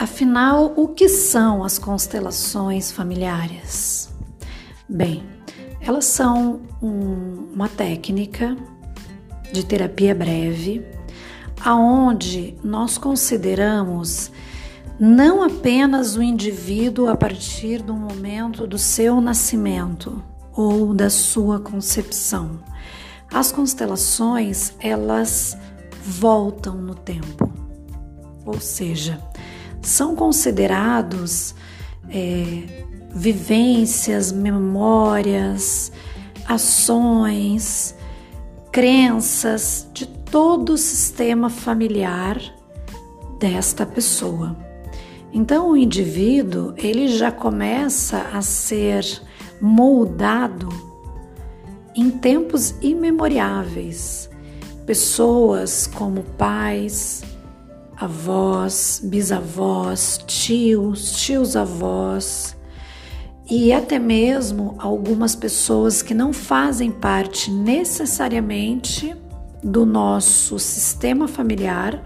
Afinal, o que são as constelações familiares? Bem, elas são um, uma técnica de terapia breve, aonde nós consideramos não apenas o indivíduo a partir do momento do seu nascimento ou da sua concepção. As constelações, elas voltam no tempo. Ou seja, são considerados é, vivências, memórias, ações, crenças de todo o sistema familiar desta pessoa. Então o indivíduo, ele já começa a ser moldado em tempos imemoriáveis. Pessoas como pais, avós, bisavós, tios, tios-avós e até mesmo algumas pessoas que não fazem parte necessariamente do nosso sistema familiar,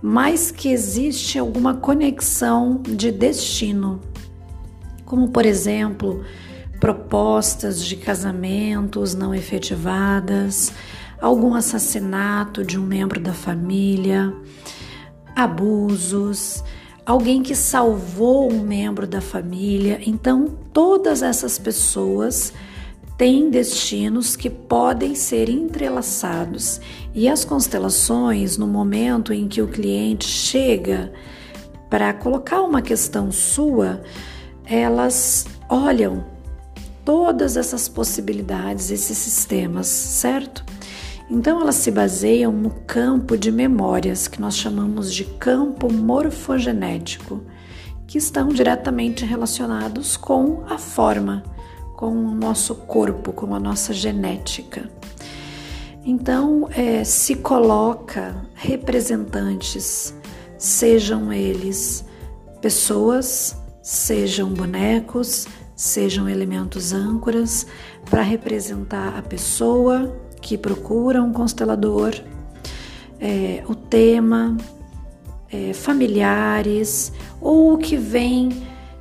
mas que existe alguma conexão de destino, como por exemplo, propostas de casamentos não efetivadas, algum assassinato de um membro da família, abusos, alguém que salvou um membro da família. Então, todas essas pessoas têm destinos que podem ser entrelaçados. E as constelações, no momento em que o cliente chega para colocar uma questão sua, elas olham todas essas possibilidades, esses sistemas, certo? Então, elas se baseiam no campo de memórias, que nós chamamos de campo morfogenético, que estão diretamente relacionados com a forma, com o nosso corpo, com a nossa genética. Então, é, se coloca representantes, sejam eles pessoas, sejam bonecos, sejam elementos âncoras, para representar a pessoa, que procura um constelador, é, o tema, é, familiares, ou o que vem,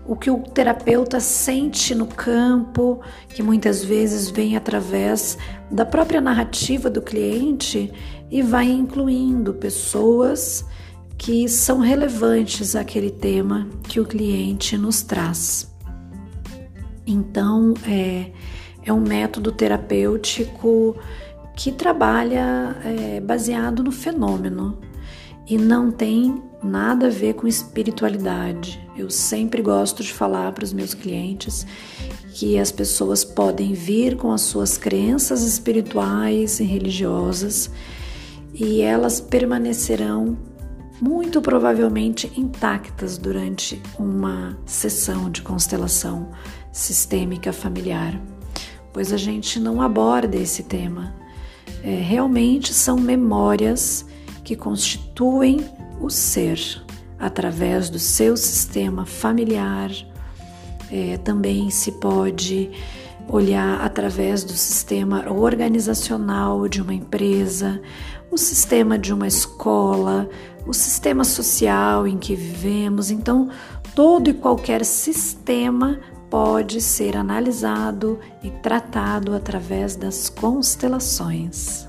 o que o terapeuta sente no campo, que muitas vezes vem através da própria narrativa do cliente e vai incluindo pessoas que são relevantes àquele tema que o cliente nos traz. Então, é, é um método terapêutico que trabalha é, baseado no fenômeno e não tem nada a ver com espiritualidade. Eu sempre gosto de falar para os meus clientes que as pessoas podem vir com as suas crenças espirituais e religiosas e elas permanecerão muito provavelmente intactas durante uma sessão de constelação sistêmica familiar, pois a gente não aborda esse tema é, realmente são memórias que constituem o ser através do seu sistema familiar. É, também se pode olhar através do sistema organizacional de uma empresa, o sistema de uma escola, o sistema social em que vivemos. Então, todo e qualquer sistema pode ser analisado e tratado através das constelações.